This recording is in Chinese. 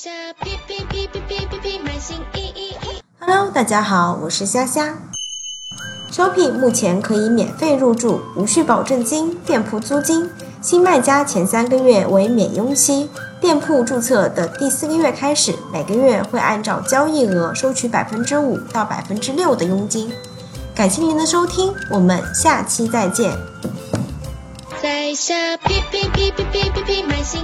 下，哔哔哔哔哔哔，买新衣衣衣。Hello，大家好，我是虾虾。Shopee 目前可以免费入驻，无需保证金、店铺租金。新卖家前三个月为免佣期，店铺注册的第四个月开始，每个月会按照交易额收取百分之五到百分之六的佣金。感谢您的收听，我们下期再见。在下，哔哔哔哔哔哔哔，买新。